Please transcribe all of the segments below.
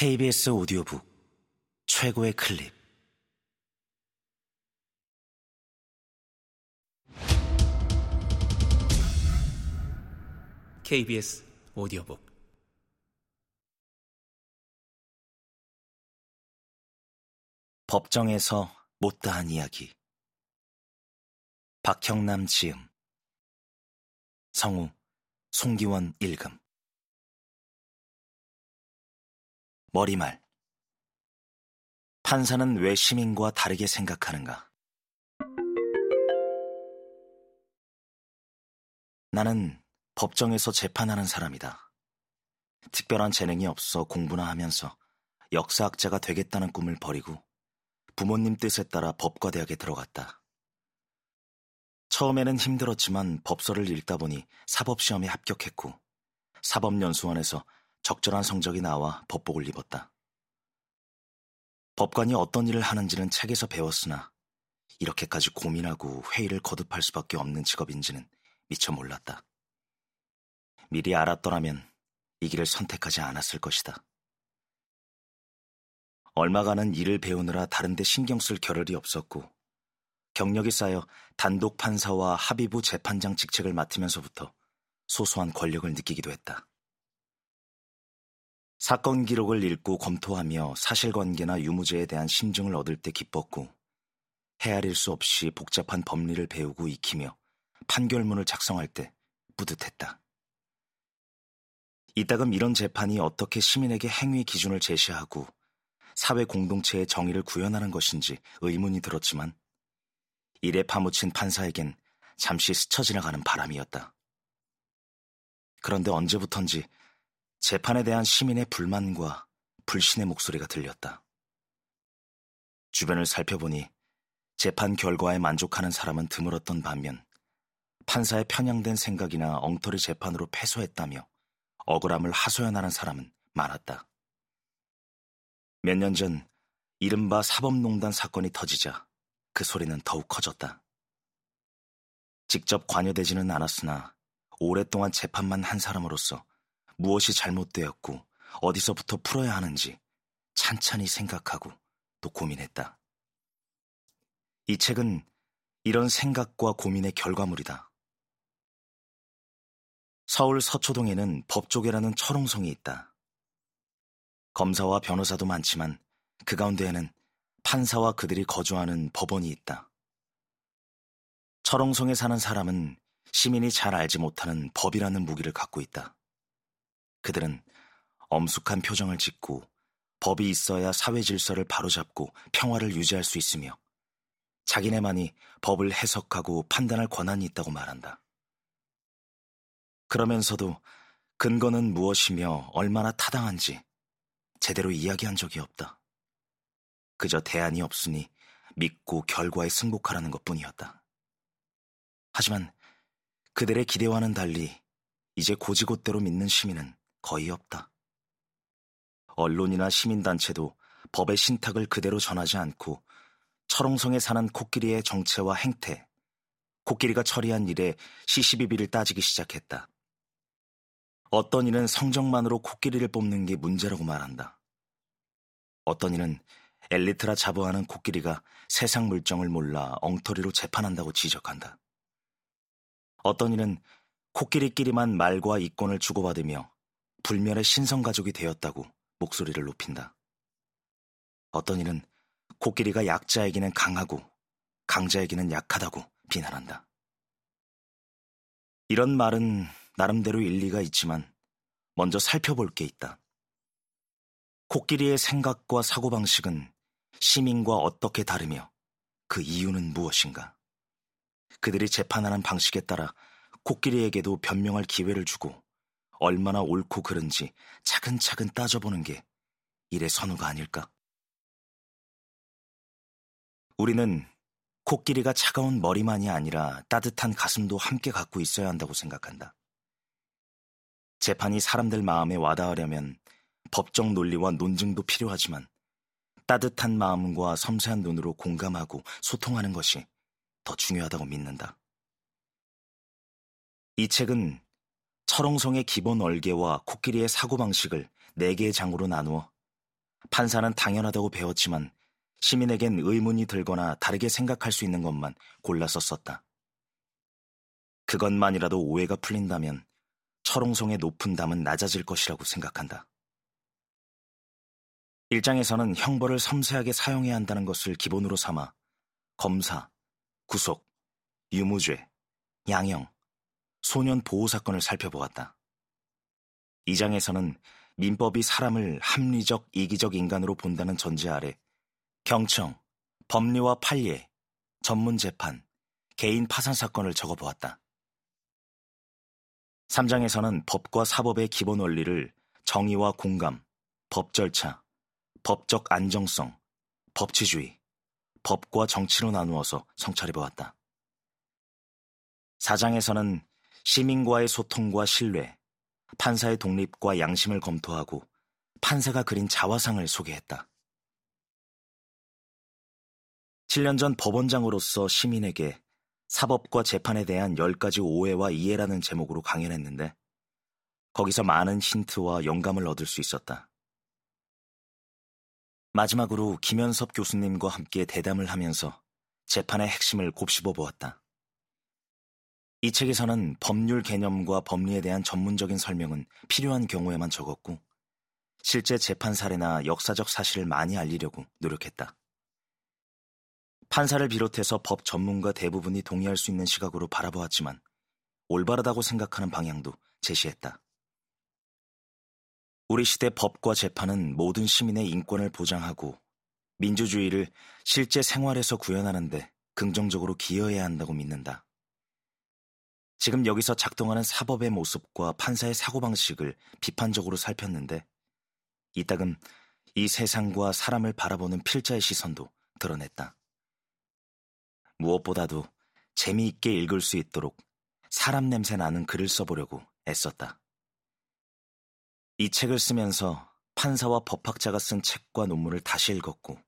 KBS 오디오북 최고의 클립. KBS 오디오북. 법정에서 못다한 이야기. 박형남 지음. 성우 송기원 일금 머리말 판사는 왜 시민과 다르게 생각하는가? 나는 법정에서 재판하는 사람이다. 특별한 재능이 없어 공부나 하면서 역사학자가 되겠다는 꿈을 버리고 부모님 뜻에 따라 법과대학에 들어갔다. 처음에는 힘들었지만 법서를 읽다 보니 사법시험에 합격했고 사법연수원에서 적절한 성적이 나와 법복을 입었다. 법관이 어떤 일을 하는지는 책에서 배웠으나 이렇게까지 고민하고 회의를 거듭할 수밖에 없는 직업인지는 미처 몰랐다. 미리 알았더라면 이 길을 선택하지 않았을 것이다. 얼마간은 일을 배우느라 다른데 신경 쓸 겨를이 없었고 경력이 쌓여 단독 판사와 합의부 재판장 직책을 맡으면서부터 소소한 권력을 느끼기도 했다. 사건 기록을 읽고 검토하며 사실관계나 유무죄에 대한 심증을 얻을 때 기뻤고 헤아릴 수 없이 복잡한 법리를 배우고 익히며 판결문을 작성할 때 뿌듯했다. 이따금 이런 재판이 어떻게 시민에게 행위 기준을 제시하고 사회 공동체의 정의를 구현하는 것인지 의문이 들었지만 일에 파묻힌 판사에겐 잠시 스쳐 지나가는 바람이었다. 그런데 언제부턴지 재판에 대한 시민의 불만과 불신의 목소리가 들렸다. 주변을 살펴보니 재판 결과에 만족하는 사람은 드물었던 반면 판사의 편향된 생각이나 엉터리 재판으로 패소했다며 억울함을 하소연하는 사람은 많았다. 몇 년 전 이른바 사법농단 사건이 터지자 그 소리는 더욱 커졌다. 직접 관여되지는 않았으나 오랫동안 재판만 한 사람으로서 무엇이 잘못되었고 어디서부터 풀어야 하는지 찬찬히 생각하고 또 고민했다. 이 책은 이런 생각과 고민의 결과물이다. 서울 서초동에는 법조계라는 철옹성이 있다. 검사와 변호사도 많지만 그 가운데에는 판사와 그들이 거주하는 법원이 있다. 철옹성에 사는 사람은 시민이 잘 알지 못하는 법이라는 무기를 갖고 있다. 그들은 엄숙한 표정을 짓고 법이 있어야 사회 질서를 바로잡고 평화를 유지할 수 있으며 자기네만이 법을 해석하고 판단할 권한이 있다고 말한다. 그러면서도 근거는 무엇이며 얼마나 타당한지 제대로 이야기한 적이 없다. 그저 대안이 없으니 믿고 결과에 승복하라는 것 뿐이었다. 하지만 그들의 기대와는 달리 이제 고지곳대로 믿는 시민은 거의 없다. 언론이나 시민단체도 법의 신탁을 그대로 전하지 않고 철옹성에 사는 코끼리의 정체와 행태, 코끼리가 처리한 일에 시시비비를 따지기 시작했다. 어떤 이는 성적만으로 코끼리를 뽑는 게 문제라고 말한다. 어떤 이는 엘리트라 자부하는 코끼리가 세상 물정을 몰라 엉터리로 재판한다고 지적한다. 어떤 이는 코끼리끼리만 말과 이권을 주고받으며 불멸의 신성가족이 되었다고 목소리를 높인다. 어떤 이는 코끼리가 약자에게는 강하고 강자에게는 약하다고 비난한다. 이런 말은 나름대로 일리가 있지만 먼저 살펴볼 게 있다. 코끼리의 생각과 사고방식은 시민과 어떻게 다르며 그 이유는 무엇인가? 그들이 재판하는 방식에 따라 코끼리에게도 변명할 기회를 주고 얼마나 옳고 그른지 차근차근 따져보는 게 일의 선우가 아닐까? 우리는 코끼리가 차가운 머리만이 아니라 따뜻한 가슴도 함께 갖고 있어야 한다고 생각한다. 재판이 사람들 마음에 와닿으려면 법적 논리와 논증도 필요하지만 따뜻한 마음과 섬세한 눈으로 공감하고 소통하는 것이 더 중요하다고 믿는다. 이 책은 철옹성의 기본 얼개와 코끼리의 사고방식을 네 개의 장으로 나누어 판사는 당연하다고 배웠지만 시민에겐 의문이 들거나 다르게 생각할 수 있는 것만 골라서 썼다. 그것만이라도 오해가 풀린다면 철옹성의 높은 담은 낮아질 것이라고 생각한다. 일장에서는 형벌을 섬세하게 사용해야 한다는 것을 기본으로 삼아 검사, 구속, 유무죄, 양형, 소년 보호 사건을 살펴보았다. 이 장에서는 민법이 사람을 합리적, 이기적 인간으로 본다는 전제 아래 경청, 법리와 판례, 전문 재판, 개인 파산 사건을 적어보았다. 3장에서는 법과 사법의 기본 원리를 정의와 공감, 법 절차, 법적 안정성, 법치주의, 법과 정치로 나누어서 성찰해보았다. 4장에서는 시민과의 소통과 신뢰, 판사의 독립과 양심을 검토하고 판사가 그린 자화상을 소개했다. 7년 전 법원장으로서 시민에게 사법과 재판에 대한 10가지 오해와 이해라는 제목으로 강연했는데 거기서 많은 힌트와 영감을 얻을 수 있었다. 마지막으로 김현섭 교수님과 함께 대담을 하면서 재판의 핵심을 곱씹어 보았다. 이 책에서는 법률 개념과 법리에 대한 전문적인 설명은 필요한 경우에만 적었고 실제 재판 사례나 역사적 사실을 많이 알리려고 노력했다. 판사를 비롯해서 법 전문가 대부분이 동의할 수 있는 시각으로 바라보았지만 올바르다고 생각하는 방향도 제시했다. 우리 시대 법과 재판은 모든 시민의 인권을 보장하고 민주주의를 실제 생활에서 구현하는데 긍정적으로 기여해야 한다고 믿는다. 지금 여기서 작동하는 사법의 모습과 판사의 사고방식을 비판적으로 살폈는데 이따금 이 세상과 사람을 바라보는 필자의 시선도 드러냈다. 무엇보다도 재미있게 읽을 수 있도록 사람 냄새 나는 글을 써보려고 애썼다. 이 책을 쓰면서 판사와 법학자가 쓴 책과 논문을 다시 읽었고,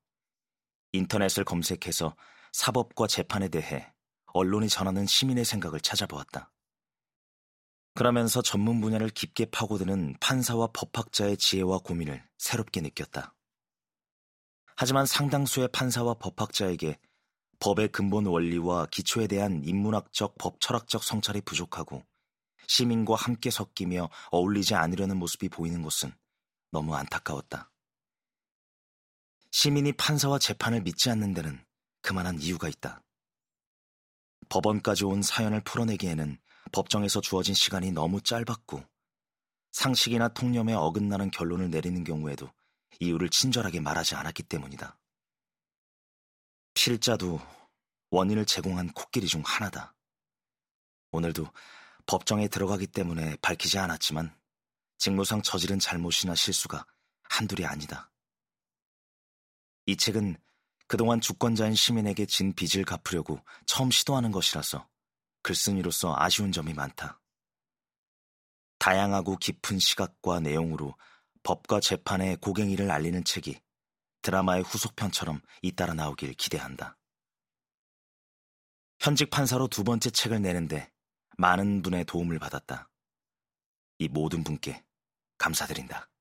인터넷을 검색해서 사법과 재판에 대해 언론이 전하는 시민의 생각을 찾아보았다. 그러면서 전문 분야를 깊게 파고드는 판사와 법학자의 지혜와 고민을 새롭게 느꼈다. 하지만 상당수의 판사와 법학자에게 법의 근본 원리와 기초에 대한 인문학적, 법철학적 성찰이 부족하고 시민과 함께 섞이며 어울리지 않으려는 모습이 보이는 것은 너무 안타까웠다. 시민이 판사와 재판을 믿지 않는 데는 그만한 이유가 있다. 법원까지 온 사연을 풀어내기에는 법정에서 주어진 시간이 너무 짧았고 상식이나 통념에 어긋나는 결론을 내리는 경우에도 이유를 친절하게 말하지 않았기 때문이다. 필자도 원인을 제공한 코끼리 중 하나다. 오늘도 법정에 들어가기 때문에 밝히지 않았지만 직무상 저지른 잘못이나 실수가 한둘이 아니다. 이 책은 그동안 주권자인 시민에게 진 빚을 갚으려고 처음 시도하는 것이라서 글쓴이로서 아쉬운 점이 많다. 다양하고 깊은 시각과 내용으로 법과 재판의 고갱이를 알리는 책이 드라마의 후속편처럼 잇따라 나오길 기대한다. 현직 판사로 두 번째 책을 내는데 많은 분의 도움을 받았다. 이 모든 분께 감사드린다.